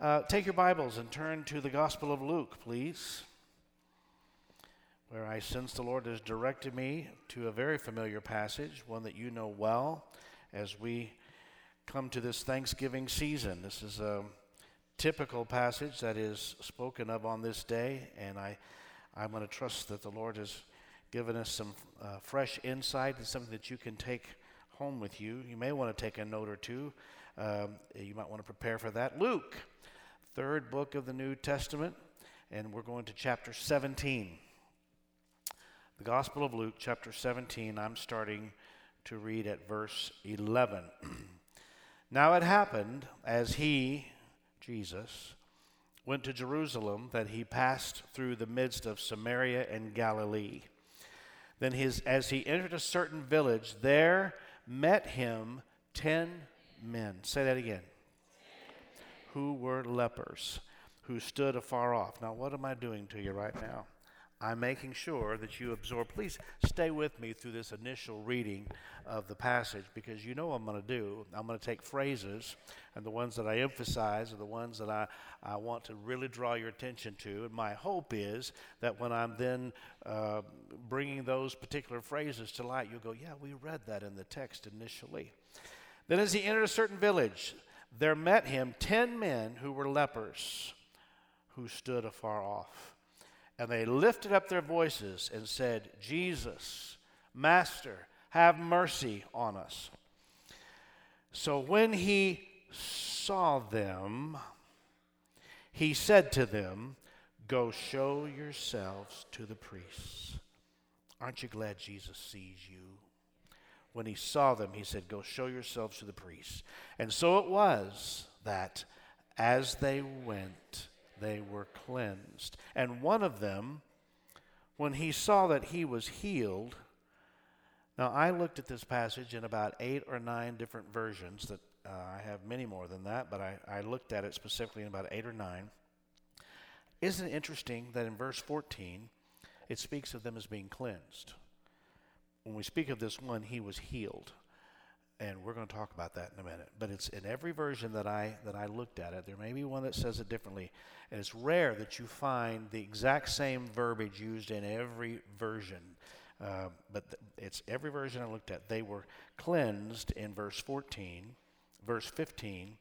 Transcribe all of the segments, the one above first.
Uh, take your Bibles and turn to the Gospel of Luke, please, where I sense the Lord has directed me to a very familiar passage, one that you know well as we come to this Thanksgiving season. This is a typical passage that is spoken of on this day, and I, I'm going to trust that the Lord has given us some uh, fresh insight and something that you can take home with you. You may want to take a note or two. Um, you might want to prepare for that. Luke third book of the New Testament, and we're going to chapter 17. The Gospel of Luke, chapter 17, I'm starting to read at verse 11. now it happened as he, Jesus, went to Jerusalem that he passed through the midst of Samaria and Galilee. Then his, as he entered a certain village, there met him ten men. Say that again who were lepers, who stood afar off. Now, what am I doing to you right now? I'm making sure that you absorb. Please stay with me through this initial reading of the passage because you know what I'm going to do. I'm going to take phrases, and the ones that I emphasize are the ones that I, I want to really draw your attention to. And my hope is that when I'm then uh, bringing those particular phrases to light, you'll go, Yeah, we read that in the text initially. Then, as he entered a certain village, there met him ten men who were lepers, who stood afar off. And they lifted up their voices and said, Jesus, Master, have mercy on us. So when he saw them, he said to them, Go show yourselves to the priests. Aren't you glad Jesus sees you? When he saw them, he said, Go show yourselves to the priests. And so it was that as they went, they were cleansed. And one of them, when he saw that he was healed, now I looked at this passage in about eight or nine different versions that uh, I have many more than that, but I, I looked at it specifically in about eight or nine. Isn't it interesting that in verse 14 it speaks of them as being cleansed? When we speak of this one, he was healed. And we're going to talk about that in a minute. But it's in every version that I that I looked at it. There may be one that says it differently. And it's rare that you find the exact same verbiage used in every version. Uh, but th- it's every version I looked at. They were cleansed in verse 14. Verse 15,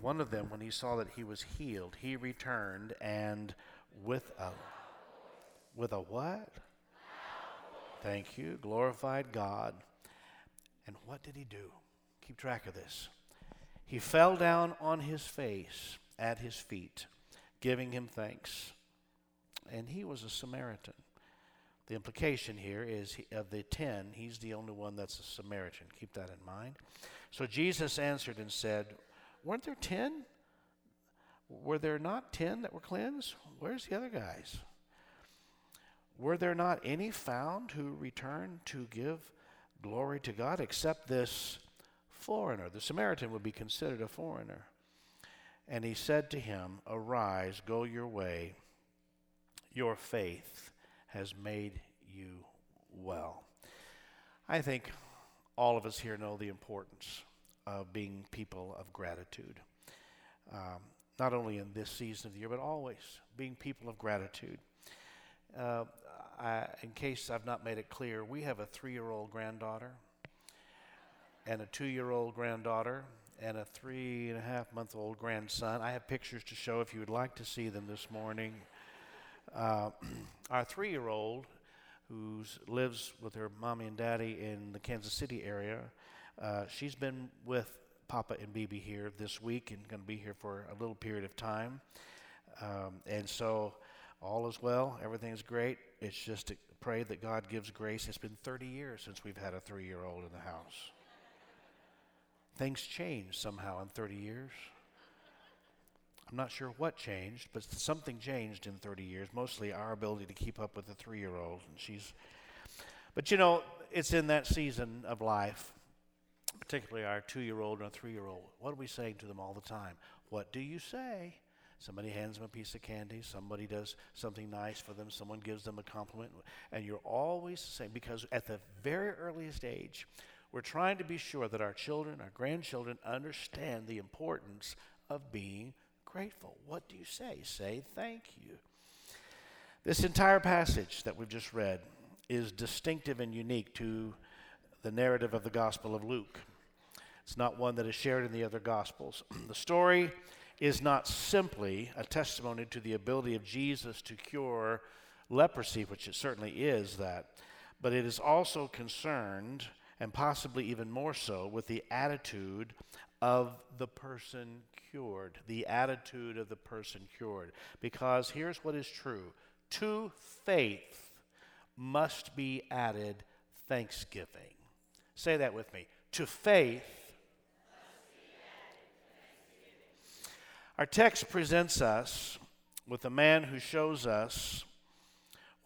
one of them, when he saw that he was healed, he returned and with a with a what? Thank you. Glorified God. And what did he do? Keep track of this. He fell down on his face at his feet, giving him thanks. And he was a Samaritan. The implication here is he, of the ten, he's the only one that's a Samaritan. Keep that in mind. So Jesus answered and said, Weren't there ten? Were there not ten that were cleansed? Where's the other guys? Were there not any found who returned to give glory to God except this foreigner? The Samaritan would be considered a foreigner. And he said to him, Arise, go your way. Your faith has made you well. I think all of us here know the importance of being people of gratitude. Um, not only in this season of the year, but always being people of gratitude. Uh, I, in case I've not made it clear, we have a three year old granddaughter and a two year old granddaughter and a three and a half month old grandson. I have pictures to show if you would like to see them this morning. Uh, our three year old, who lives with her mommy and daddy in the Kansas City area, uh, she's been with Papa and Bibi here this week and going to be here for a little period of time. Um, and so all is well, everything's great. It's just to pray that God gives grace. It's been 30 years since we've had a three year old in the house. Things change somehow in 30 years. I'm not sure what changed, but something changed in 30 years, mostly our ability to keep up with a three year old. And she's, but you know, it's in that season of life, particularly our two year old and a three year old. What are we saying to them all the time? What do you say? Somebody hands them a piece of candy. Somebody does something nice for them. Someone gives them a compliment. And you're always the same because at the very earliest age, we're trying to be sure that our children, our grandchildren, understand the importance of being grateful. What do you say? Say thank you. This entire passage that we've just read is distinctive and unique to the narrative of the Gospel of Luke. It's not one that is shared in the other Gospels. the story is not simply a testimony to the ability of Jesus to cure leprosy, which it certainly is that, but it is also concerned, and possibly even more so, with the attitude of the person cured. The attitude of the person cured. Because here's what is true to faith must be added thanksgiving. Say that with me. To faith. Our text presents us with a man who shows us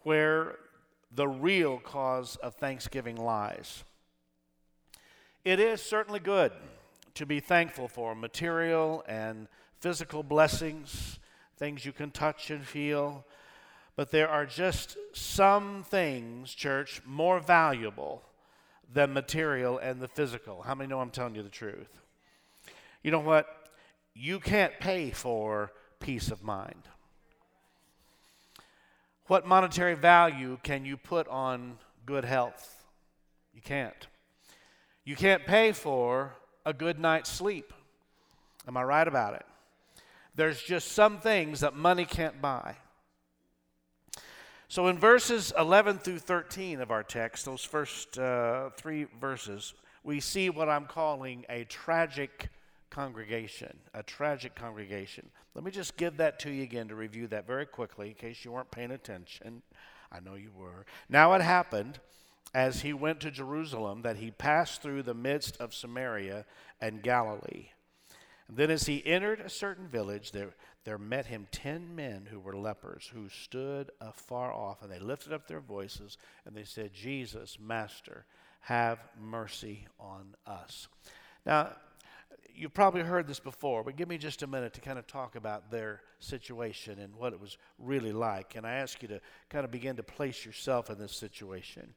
where the real cause of thanksgiving lies. It is certainly good to be thankful for material and physical blessings, things you can touch and feel, but there are just some things, church, more valuable than material and the physical. How many know I'm telling you the truth? You know what? You can't pay for peace of mind. What monetary value can you put on good health? You can't. You can't pay for a good night's sleep. Am I right about it? There's just some things that money can't buy. So, in verses 11 through 13 of our text, those first uh, three verses, we see what I'm calling a tragic congregation. A tragic congregation. Let me just give that to you again to review that very quickly in case you weren't paying attention. I know you were. Now, it happened as he went to Jerusalem that he passed through the midst of Samaria and Galilee. And then, as he entered a certain village, there there met him ten men who were lepers, who stood afar off, and they lifted up their voices and they said, Jesus, Master, have mercy on us. Now, you've probably heard this before, but give me just a minute to kind of talk about their situation and what it was really like. And I ask you to kind of begin to place yourself in this situation.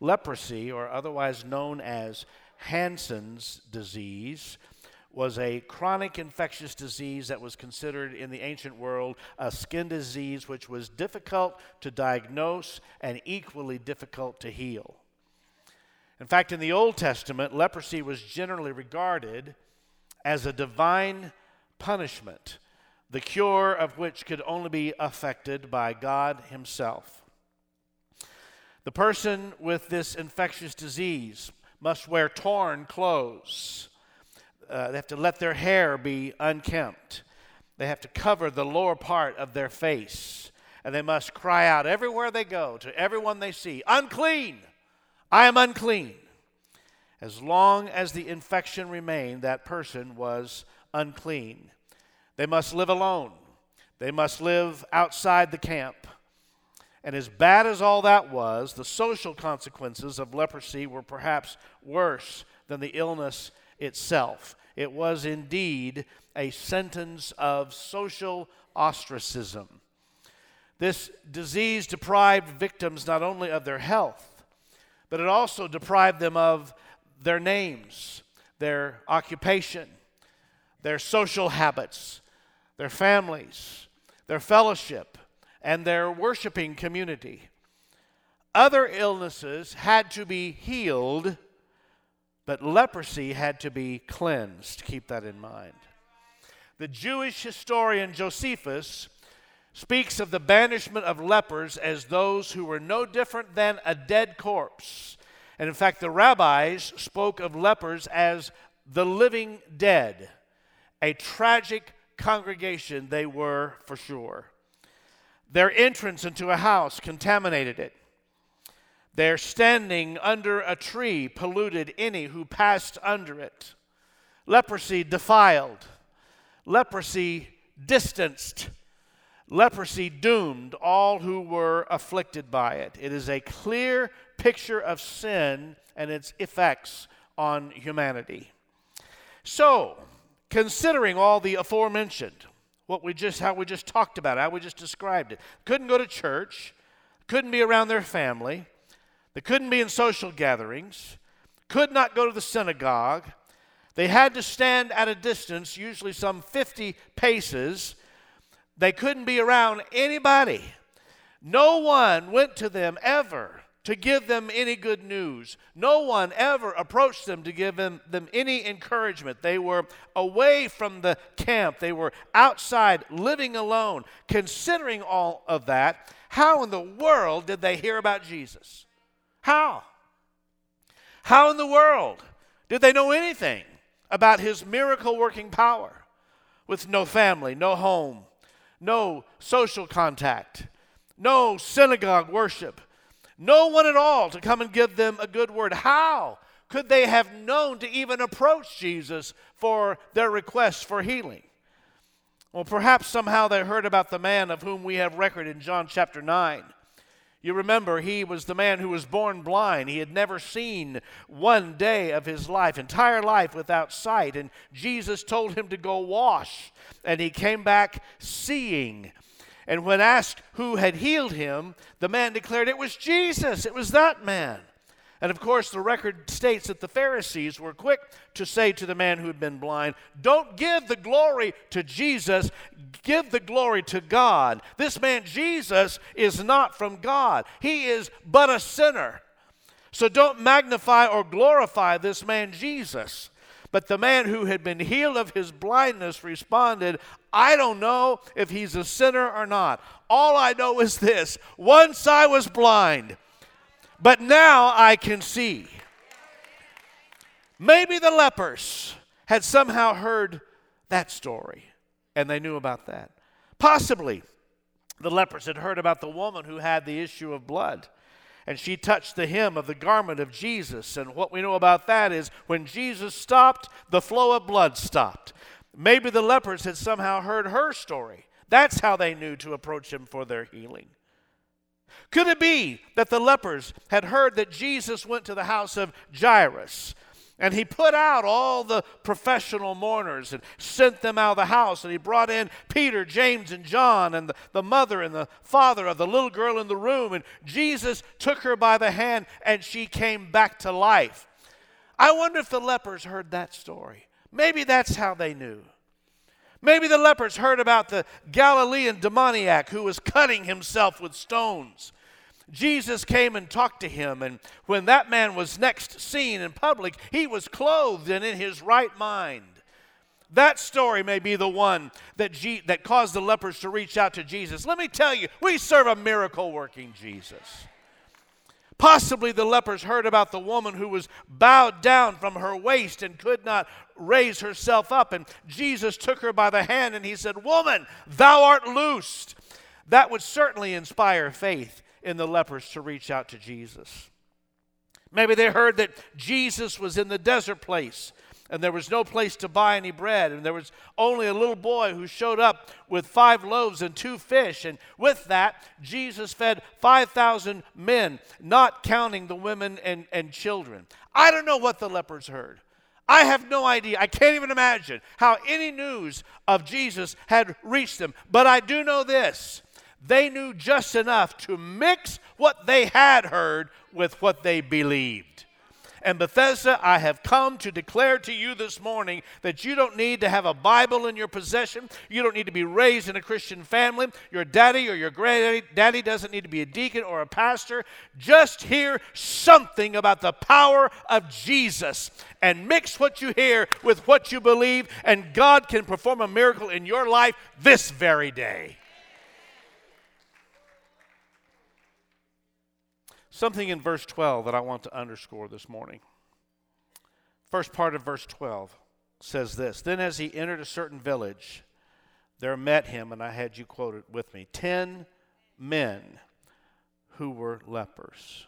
Leprosy, or otherwise known as Hansen's disease, was a chronic infectious disease that was considered in the ancient world a skin disease which was difficult to diagnose and equally difficult to heal. In fact, in the Old Testament, leprosy was generally regarded as a divine punishment, the cure of which could only be effected by God Himself. The person with this infectious disease must wear torn clothes uh, they have to let their hair be unkempt. They have to cover the lower part of their face. And they must cry out everywhere they go to everyone they see Unclean! I am unclean. As long as the infection remained, that person was unclean. They must live alone, they must live outside the camp. And as bad as all that was, the social consequences of leprosy were perhaps worse than the illness itself. It was indeed a sentence of social ostracism. This disease deprived victims not only of their health, but it also deprived them of their names, their occupation, their social habits, their families, their fellowship, and their worshiping community. Other illnesses had to be healed but leprosy had to be cleansed. Keep that in mind. The Jewish historian Josephus speaks of the banishment of lepers as those who were no different than a dead corpse. And in fact, the rabbis spoke of lepers as the living dead. A tragic congregation they were for sure. Their entrance into a house contaminated it. Their standing under a tree polluted any who passed under it. Leprosy defiled. Leprosy distanced. Leprosy doomed all who were afflicted by it. It is a clear picture of sin and its effects on humanity. So, considering all the aforementioned, what we just how we just talked about, how we just described it, couldn't go to church, couldn't be around their family, they couldn't be in social gatherings, could not go to the synagogue. They had to stand at a distance, usually some 50 paces. They couldn't be around anybody. No one went to them ever to give them any good news. No one ever approached them to give them, them any encouragement. They were away from the camp, they were outside living alone. Considering all of that, how in the world did they hear about Jesus? How? How in the world did they know anything about his miracle working power with no family, no home, no social contact, no synagogue worship? No one at all to come and give them a good word. How could they have known to even approach Jesus for their request for healing? Well, perhaps somehow they heard about the man of whom we have record in John chapter 9. You remember, he was the man who was born blind. He had never seen one day of his life, entire life without sight. And Jesus told him to go wash. And he came back seeing. And when asked who had healed him, the man declared it was Jesus. It was that man. And of course, the record states that the Pharisees were quick to say to the man who had been blind, Don't give the glory to Jesus, give the glory to God. This man, Jesus, is not from God, he is but a sinner. So don't magnify or glorify this man, Jesus. But the man who had been healed of his blindness responded, I don't know if he's a sinner or not. All I know is this once I was blind, but now I can see. Maybe the lepers had somehow heard that story and they knew about that. Possibly the lepers had heard about the woman who had the issue of blood and she touched the hem of the garment of Jesus. And what we know about that is when Jesus stopped, the flow of blood stopped. Maybe the lepers had somehow heard her story. That's how they knew to approach him for their healing. Could it be that the lepers had heard that Jesus went to the house of Jairus and he put out all the professional mourners and sent them out of the house. And he brought in Peter, James, and John, and the, the mother and the father of the little girl in the room. And Jesus took her by the hand, and she came back to life. I wonder if the lepers heard that story. Maybe that's how they knew. Maybe the lepers heard about the Galilean demoniac who was cutting himself with stones. Jesus came and talked to him, and when that man was next seen in public, he was clothed and in his right mind. That story may be the one that, G- that caused the lepers to reach out to Jesus. Let me tell you, we serve a miracle working Jesus. Possibly the lepers heard about the woman who was bowed down from her waist and could not raise herself up. And Jesus took her by the hand and he said, Woman, thou art loosed. That would certainly inspire faith in the lepers to reach out to Jesus. Maybe they heard that Jesus was in the desert place and there was no place to buy any bread, and there was only a little boy who showed up with five loaves and two fish. And with that, Jesus fed 5,000 men, not counting the women and, and children. I don't know what the lepers heard. I have no idea. I can't even imagine how any news of Jesus had reached them. But I do know this they knew just enough to mix what they had heard with what they believed. And Bethesda, I have come to declare to you this morning that you don't need to have a Bible in your possession. You don't need to be raised in a Christian family. Your daddy or your granddaddy doesn't need to be a deacon or a pastor. Just hear something about the power of Jesus and mix what you hear with what you believe, and God can perform a miracle in your life this very day. Something in verse 12 that I want to underscore this morning. First part of verse 12 says this Then as he entered a certain village, there met him, and I had you quoted with me, ten men who were lepers.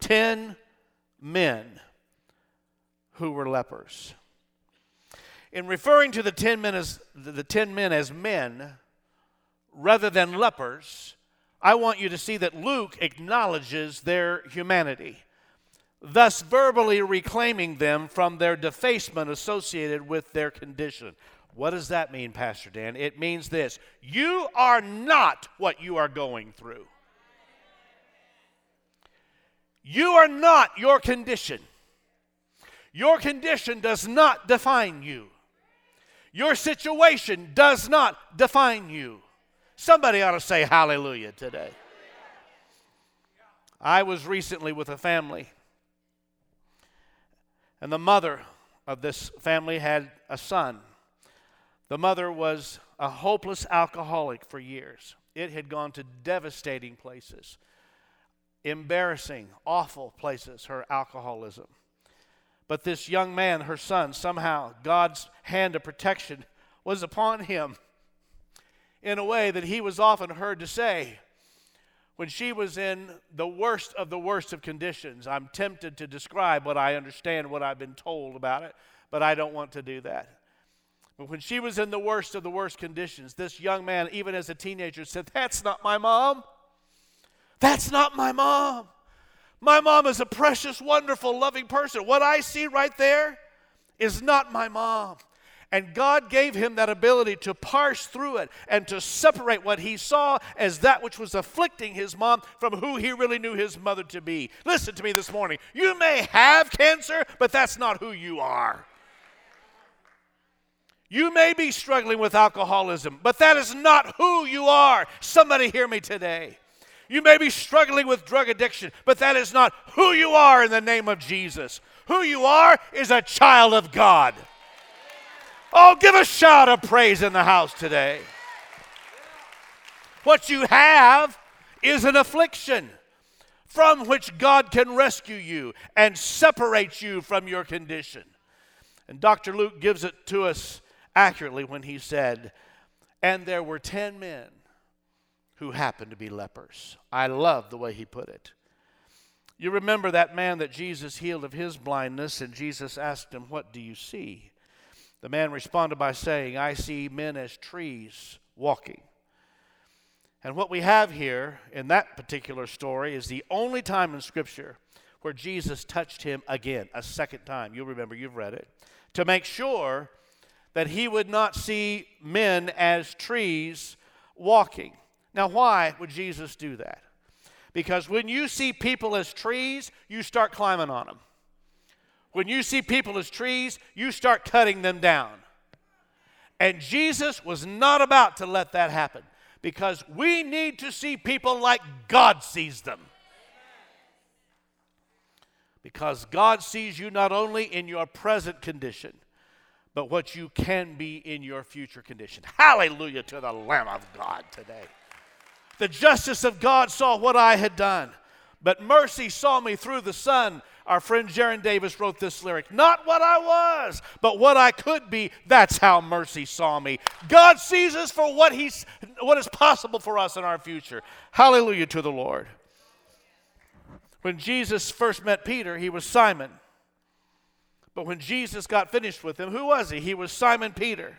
Ten men who were lepers. In referring to the ten men as the ten men as men rather than lepers, I want you to see that Luke acknowledges their humanity, thus verbally reclaiming them from their defacement associated with their condition. What does that mean, Pastor Dan? It means this you are not what you are going through. You are not your condition. Your condition does not define you. Your situation does not define you. Somebody ought to say hallelujah today. I was recently with a family, and the mother of this family had a son. The mother was a hopeless alcoholic for years. It had gone to devastating places, embarrassing, awful places, her alcoholism. But this young man, her son, somehow God's hand of protection was upon him in a way that he was often heard to say when she was in the worst of the worst of conditions. I'm tempted to describe what I understand, what I've been told about it, but I don't want to do that. But when she was in the worst of the worst conditions, this young man, even as a teenager, said, That's not my mom. That's not my mom. My mom is a precious, wonderful, loving person. What I see right there is not my mom. And God gave him that ability to parse through it and to separate what he saw as that which was afflicting his mom from who he really knew his mother to be. Listen to me this morning. You may have cancer, but that's not who you are. You may be struggling with alcoholism, but that is not who you are. Somebody hear me today. You may be struggling with drug addiction, but that is not who you are in the name of Jesus. Who you are is a child of God. Oh, give a shout of praise in the house today. What you have is an affliction from which God can rescue you and separate you from your condition. And Dr. Luke gives it to us accurately when he said, And there were ten men who happened to be lepers. I love the way he put it. You remember that man that Jesus healed of his blindness, and Jesus asked him, What do you see? The man responded by saying, I see men as trees walking. And what we have here in that particular story is the only time in Scripture where Jesus touched him again, a second time. You'll remember, you've read it, to make sure that he would not see men as trees walking. Now, why would Jesus do that? Because when you see people as trees, you start climbing on them. When you see people as trees, you start cutting them down. And Jesus was not about to let that happen because we need to see people like God sees them. Because God sees you not only in your present condition, but what you can be in your future condition. Hallelujah to the Lamb of God today. The justice of God saw what I had done, but mercy saw me through the Son. Our friend Jaron Davis wrote this lyric Not what I was, but what I could be. That's how mercy saw me. God sees us for what, he's, what is possible for us in our future. Hallelujah to the Lord. When Jesus first met Peter, he was Simon. But when Jesus got finished with him, who was he? He was Simon Peter.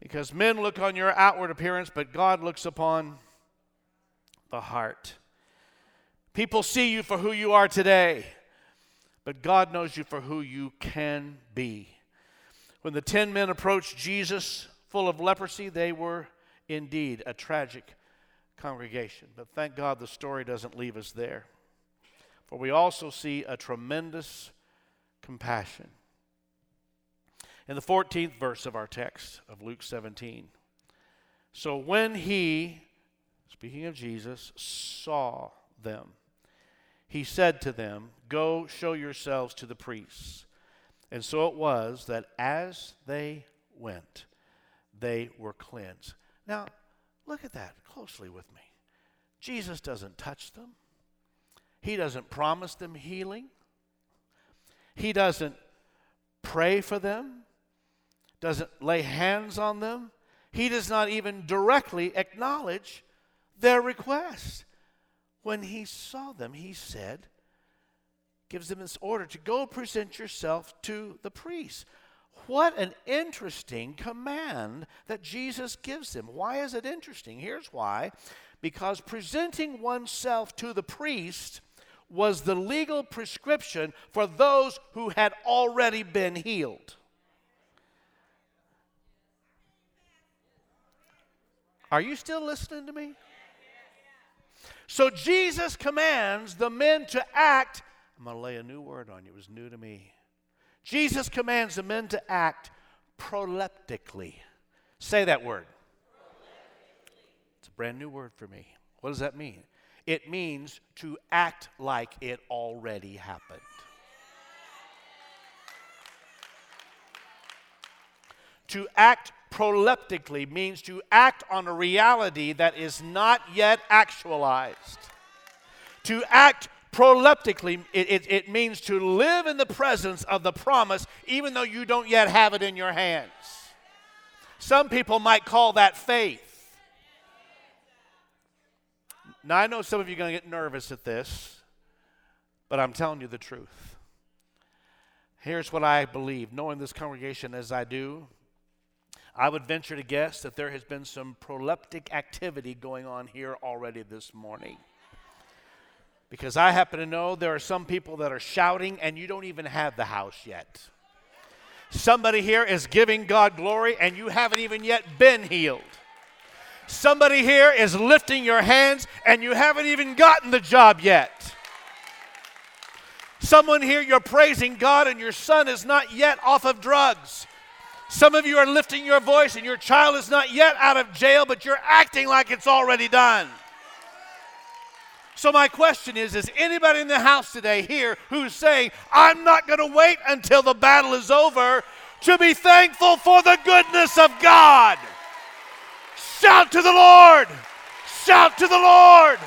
Because men look on your outward appearance, but God looks upon the heart. People see you for who you are today, but God knows you for who you can be. When the ten men approached Jesus full of leprosy, they were indeed a tragic congregation. But thank God the story doesn't leave us there. For we also see a tremendous compassion. In the 14th verse of our text of Luke 17. So when he, speaking of Jesus, saw them, he said to them, Go show yourselves to the priests. And so it was that as they went, they were cleansed. Now, look at that closely with me. Jesus doesn't touch them, He doesn't promise them healing, he doesn't pray for them, doesn't lay hands on them. He does not even directly acknowledge their request. When he saw them, he said, gives them this order to go present yourself to the priest. What an interesting command that Jesus gives them. Why is it interesting? Here's why. Because presenting oneself to the priest was the legal prescription for those who had already been healed. Are you still listening to me? So Jesus commands the men to act. I'm going to lay a new word on you. It was new to me. Jesus commands the men to act proleptically. Say that word. It's a brand new word for me. What does that mean? It means to act like it already happened. To act proleptically means to act on a reality that is not yet actualized. To act proleptically, it, it, it, means to live in the presence of the promise even though you don't yet have it in your hands. Some people might call that faith. Now, I know some of you are going to get nervous at this, but I'm telling you the truth. Here's what I believe, knowing this congregation as I do. I would venture to guess that there has been some proleptic activity going on here already this morning. Because I happen to know there are some people that are shouting and you don't even have the house yet. Somebody here is giving God glory and you haven't even yet been healed. Somebody here is lifting your hands and you haven't even gotten the job yet. Someone here, you're praising God and your son is not yet off of drugs. Some of you are lifting your voice and your child is not yet out of jail, but you're acting like it's already done. So, my question is Is anybody in the house today here who's saying, I'm not going to wait until the battle is over to be thankful for the goodness of God? Shout to the Lord! Shout to the Lord!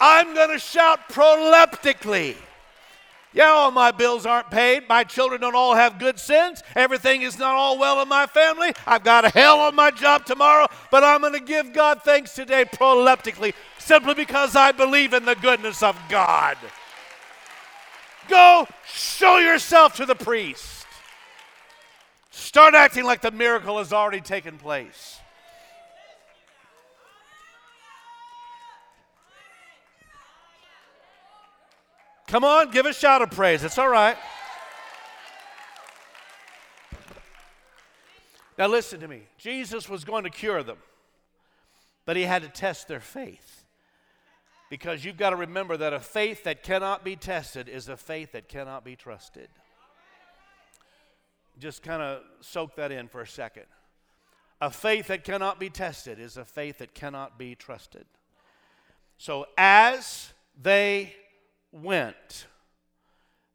I'm going to shout proleptically. Yeah, all my bills aren't paid. My children don't all have good sense. Everything is not all well in my family. I've got a hell on my job tomorrow, but I'm going to give God thanks today proleptically simply because I believe in the goodness of God. Go show yourself to the priest. Start acting like the miracle has already taken place. Come on, give a shout of praise. It's all right. Now, listen to me. Jesus was going to cure them, but he had to test their faith. Because you've got to remember that a faith that cannot be tested is a faith that cannot be trusted. Just kind of soak that in for a second. A faith that cannot be tested is a faith that cannot be trusted. So, as they went.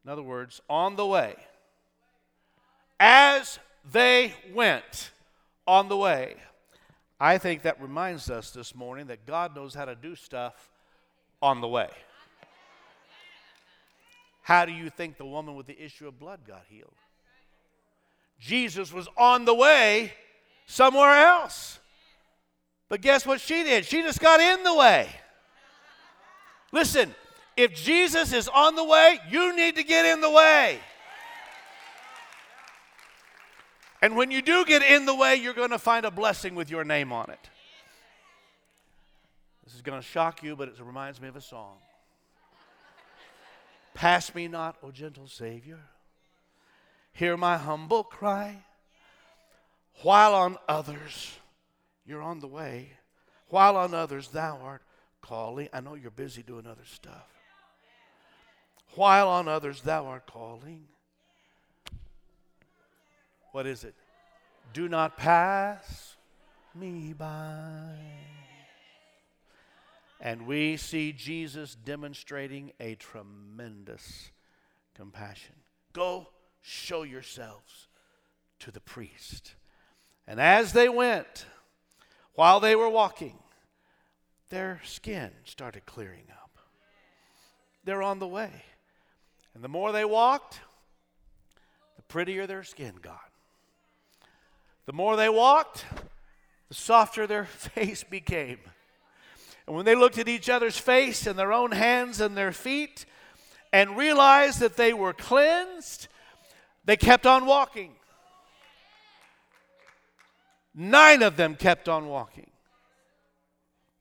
In other words, on the way. As they went on the way. I think that reminds us this morning that God knows how to do stuff on the way. How do you think the woman with the issue of blood got healed? Jesus was on the way somewhere else. But guess what she did? She just got in the way. Listen, if Jesus is on the way, you need to get in the way. And when you do get in the way, you're going to find a blessing with your name on it. This is going to shock you, but it reminds me of a song. Pass me not, O gentle Savior. Hear my humble cry. While on others you're on the way, while on others thou art calling. I know you're busy doing other stuff while on others thou art calling. What is it? Do not pass me by. And we see Jesus demonstrating a tremendous compassion. Go show yourselves to the priest. And as they went, while they were walking, their skin started clearing up. They're on the way. And the more they walked, the prettier their skin got. The more they walked, the softer their face became. And when they looked at each other's face and their own hands and their feet and realized that they were cleansed, they kept on walking. Nine of them kept on walking.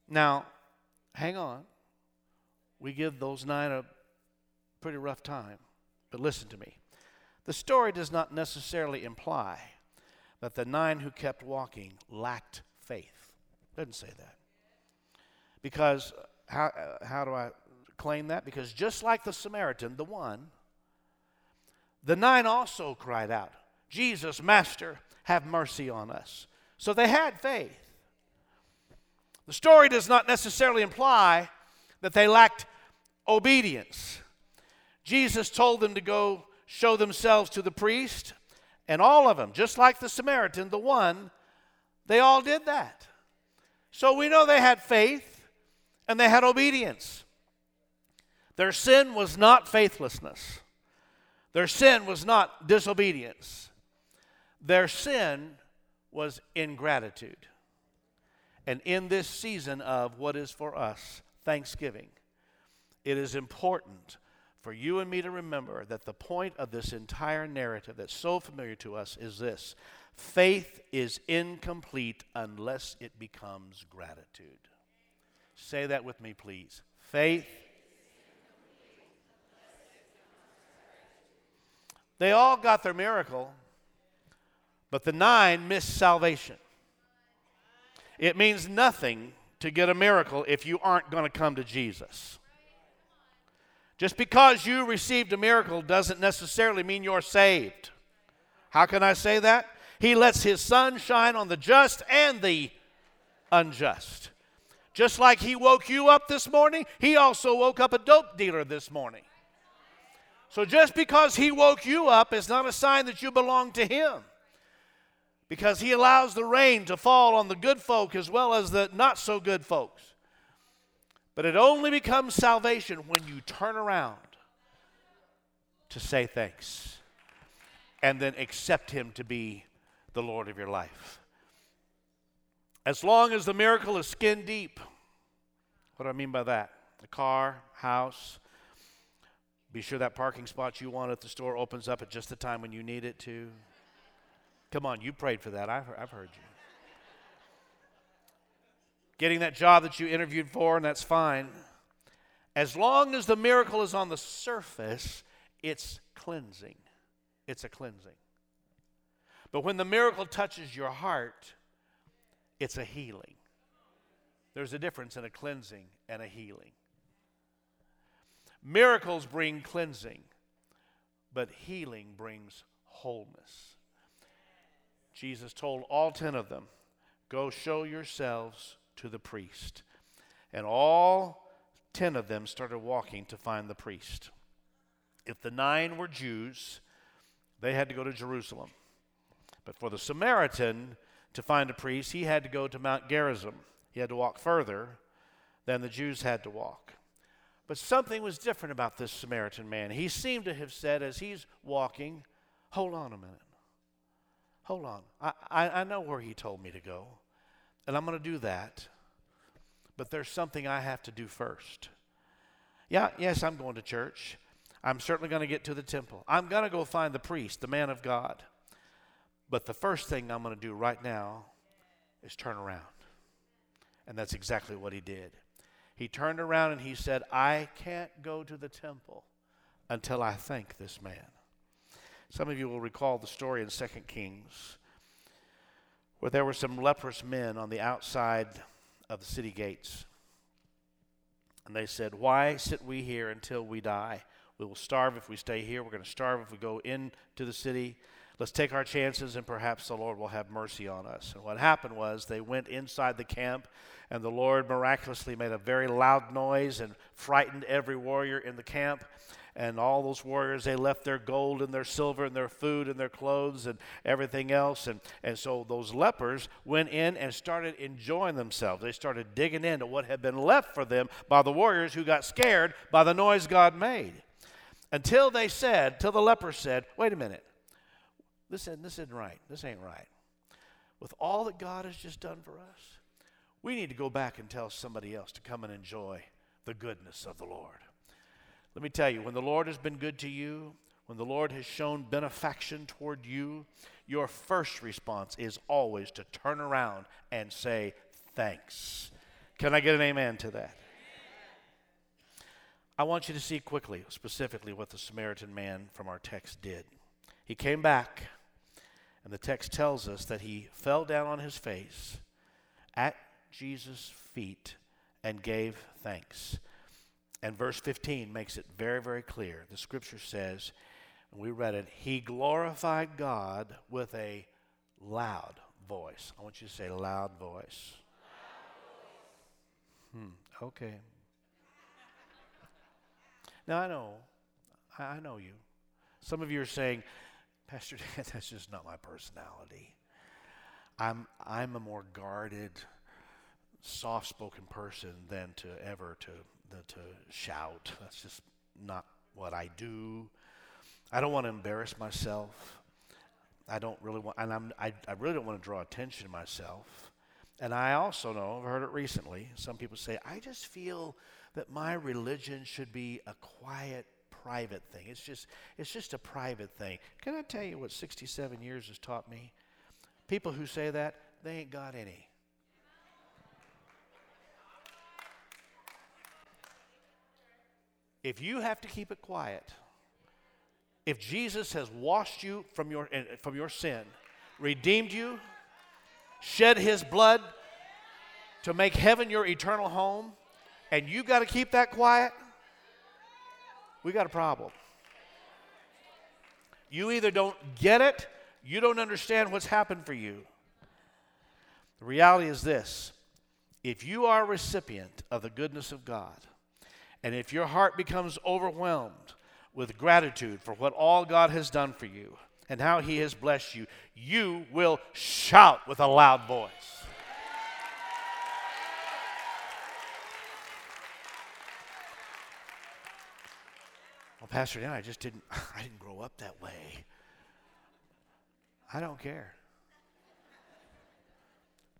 Now, hang on. We give those nine a pretty rough time. But listen to me. The story does not necessarily imply that the nine who kept walking lacked faith. It doesn't say that. Because uh, how, uh, how do I claim that because just like the Samaritan, the one, the nine also cried out, Jesus, Master, have mercy on us. So they had faith. The story does not necessarily imply that they lacked obedience. Jesus told them to go show themselves to the priest, and all of them, just like the Samaritan, the one, they all did that. So we know they had faith and they had obedience. Their sin was not faithlessness. Their sin was not disobedience. Their sin was ingratitude. And in this season of what is for us Thanksgiving, it is important for you and me to remember that the point of this entire narrative that's so familiar to us is this faith is incomplete unless it becomes gratitude. Say that with me, please. Faith They all got their miracle, but the nine missed salvation. It means nothing to get a miracle if you aren't going to come to Jesus. Just because you received a miracle doesn't necessarily mean you're saved. How can I say that? He lets his sun shine on the just and the unjust. Just like he woke you up this morning, he also woke up a dope dealer this morning. So just because he woke you up is not a sign that you belong to him. Because he allows the rain to fall on the good folk as well as the not so good folks. But it only becomes salvation when you turn around to say thanks and then accept him to be the Lord of your life. As long as the miracle is skin deep, what do I mean by that? The car, house, be sure that parking spot you want at the store opens up at just the time when you need it to. Come on, you prayed for that. I've, I've heard you. Getting that job that you interviewed for, and that's fine. As long as the miracle is on the surface, it's cleansing. It's a cleansing. But when the miracle touches your heart, it's a healing. There's a difference in a cleansing and a healing. Miracles bring cleansing, but healing brings wholeness. Jesus told all ten of them, Go show yourselves to the priest. And all ten of them started walking to find the priest. If the nine were Jews, they had to go to Jerusalem. But for the Samaritan to find a priest, he had to go to Mount Gerizim. He had to walk further than the Jews had to walk. But something was different about this Samaritan man. He seemed to have said as he's walking, Hold on a minute. Hold on. I, I, I know where he told me to go, and I'm going to do that. But there's something I have to do first. Yeah, yes, I'm going to church. I'm certainly going to get to the temple. I'm going to go find the priest, the man of God. But the first thing I'm going to do right now is turn around. And that's exactly what he did. He turned around and he said, I can't go to the temple until I thank this man. Some of you will recall the story in 2 Kings where there were some leprous men on the outside of the city gates. And they said, Why sit we here until we die? We will starve if we stay here. We're going to starve if we go into the city. Let's take our chances and perhaps the Lord will have mercy on us. And what happened was they went inside the camp and the Lord miraculously made a very loud noise and frightened every warrior in the camp. And all those warriors, they left their gold and their silver and their food and their clothes and everything else. And, and so those lepers went in and started enjoying themselves. They started digging into what had been left for them by the warriors who got scared by the noise God made. Until they said, till the lepers said, wait a minute, this isn't, this isn't right. This ain't right. With all that God has just done for us, we need to go back and tell somebody else to come and enjoy the goodness of the Lord. Let me tell you, when the Lord has been good to you, when the Lord has shown benefaction toward you, your first response is always to turn around and say, Thanks. Can I get an amen to that? I want you to see quickly, specifically, what the Samaritan man from our text did. He came back, and the text tells us that he fell down on his face at Jesus' feet and gave thanks. And verse 15 makes it very, very clear. The scripture says, and we read it, He glorified God with a loud voice. I want you to say loud voice. Hmm, okay. Now I know, I know you. Some of you are saying, Pastor Dan, that's just not my personality. I'm, I'm a more guarded, soft spoken person than to ever to, to shout. That's just not what I do. I don't want to embarrass myself. I don't really want, and I'm, I, I really don't want to draw attention to myself. And I also know, I've heard it recently, some people say, I just feel that my religion should be a quiet, private thing. It's just, it's just a private thing. Can I tell you what 67 years has taught me? People who say that, they ain't got any. If you have to keep it quiet, if Jesus has washed you from your, eh, from your sin, redeemed you, shed his blood to make heaven your eternal home, and you got to keep that quiet, we got a problem. You either don't get it you don't understand what's happened for you. The reality is this if you are a recipient of the goodness of God, and if your heart becomes overwhelmed with gratitude for what all God has done for you and how He has blessed you, you will shout with a loud voice. Well, Pastor Dan, I just didn't I didn't grow up that way. I don't care.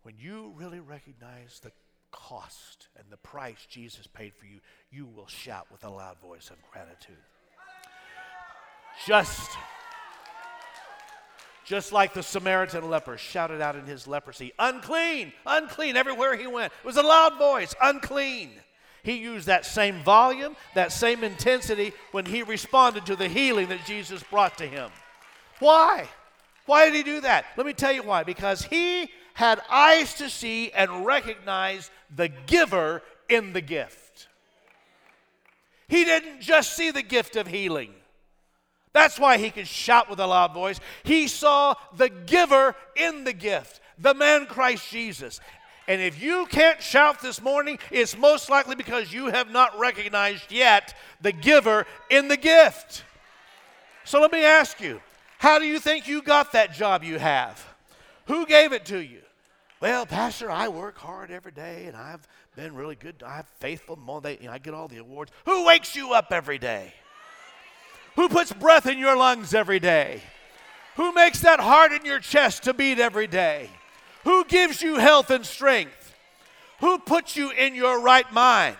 When you really recognize the cost and the price Jesus paid for you, you will shout with a loud voice of gratitude. Just, just like the Samaritan leper shouted out in his leprosy, unclean, unclean, everywhere he went. It was a loud voice, unclean. He used that same volume, that same intensity when he responded to the healing that Jesus brought to him. Why? Why did he do that? Let me tell you why. Because he had eyes to see and recognize the giver in the gift. He didn't just see the gift of healing. That's why he could shout with a loud voice. He saw the giver in the gift, the man Christ Jesus. And if you can't shout this morning, it's most likely because you have not recognized yet the giver in the gift. So let me ask you how do you think you got that job you have? Who gave it to you? Well, Pastor, I work hard every day and I've been really good. I'm faithful. You know, I get all the awards. Who wakes you up every day? Who puts breath in your lungs every day? Who makes that heart in your chest to beat every day? Who gives you health and strength? Who puts you in your right mind?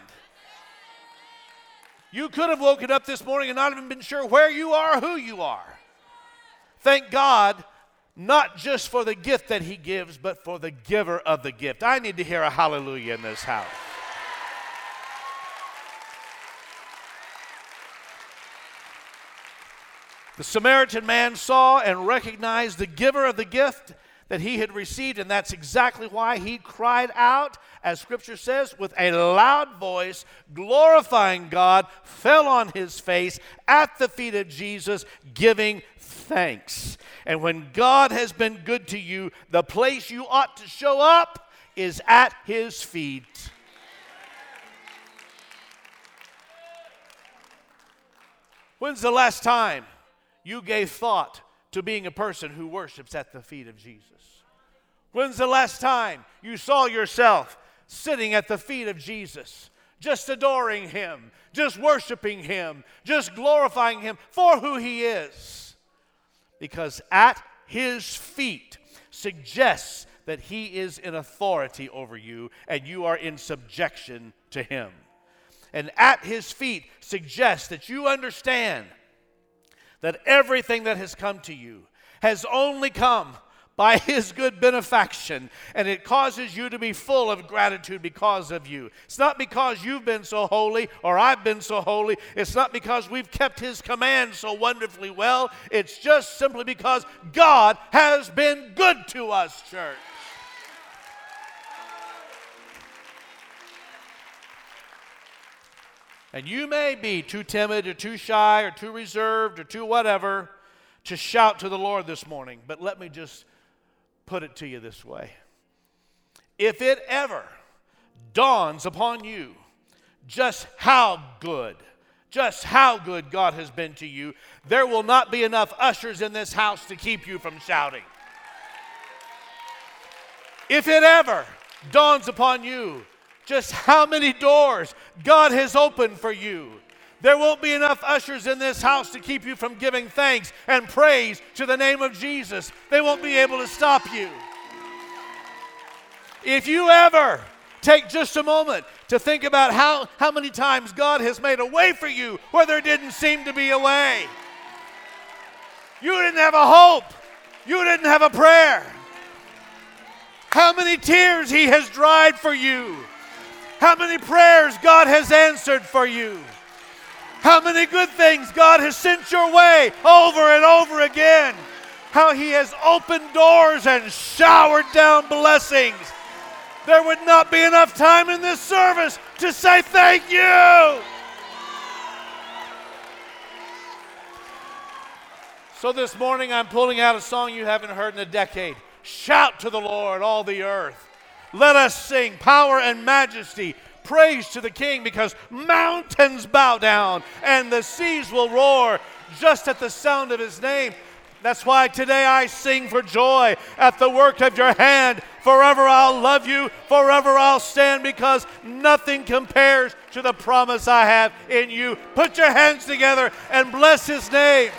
You could have woken up this morning and not even been sure where you are, who you are. Thank God, not just for the gift that He gives, but for the giver of the gift. I need to hear a hallelujah in this house. The Samaritan man saw and recognized the giver of the gift that he had received, and that's exactly why he cried out, as scripture says, with a loud voice, glorifying God, fell on his face at the feet of Jesus, giving thanks. And when God has been good to you, the place you ought to show up is at His feet. When's the last time you gave thought to being a person who worships at the feet of Jesus? When's the last time you saw yourself sitting at the feet of Jesus, just adoring Him, just worshiping Him, just glorifying Him for who He is? Because at his feet suggests that he is in authority over you and you are in subjection to him. And at his feet suggests that you understand that everything that has come to you has only come by his good benefaction, and it causes you to be full of gratitude because of you. It's not because you've been so holy or I've been so holy. It's not because we've kept his commands so wonderfully well. It's just simply because God has been good to us, church. And you may be too timid or too shy or too reserved or too whatever to shout to the Lord this morning. But let me just put it to you this way if it ever dawns upon you just how good, just how good God has been to you, there will not be enough ushers in this house to keep you from shouting. If it ever dawns upon you just how many doors God has opened for you, there won't be enough ushers in this house to keep you from giving thanks and praise to the name of Jesus. They won't be able to stop you. If you ever take just a moment to think about how, how many times God has made a way for you where there didn't seem to be a way, you didn't have a hope, you didn't have a prayer. How many tears He has dried for you, how many prayers God has answered for you. How many good things God has sent your way over and over again. How He has opened doors and showered down blessings there would not be enough time in this service to say thank you. So this morning I'm pulling out a song you haven't heard in a decade. Shout to the Lord, all the earth. Let us sing power and majesty, praise to the King, because mountains bow down and the seas will roar just at the sound of his name. That's why today I sing for joy at the work of your hand. Forever I'll love you, forever I'll stand because nothing compares to the promise I have in you. Put your hands together and bless his name.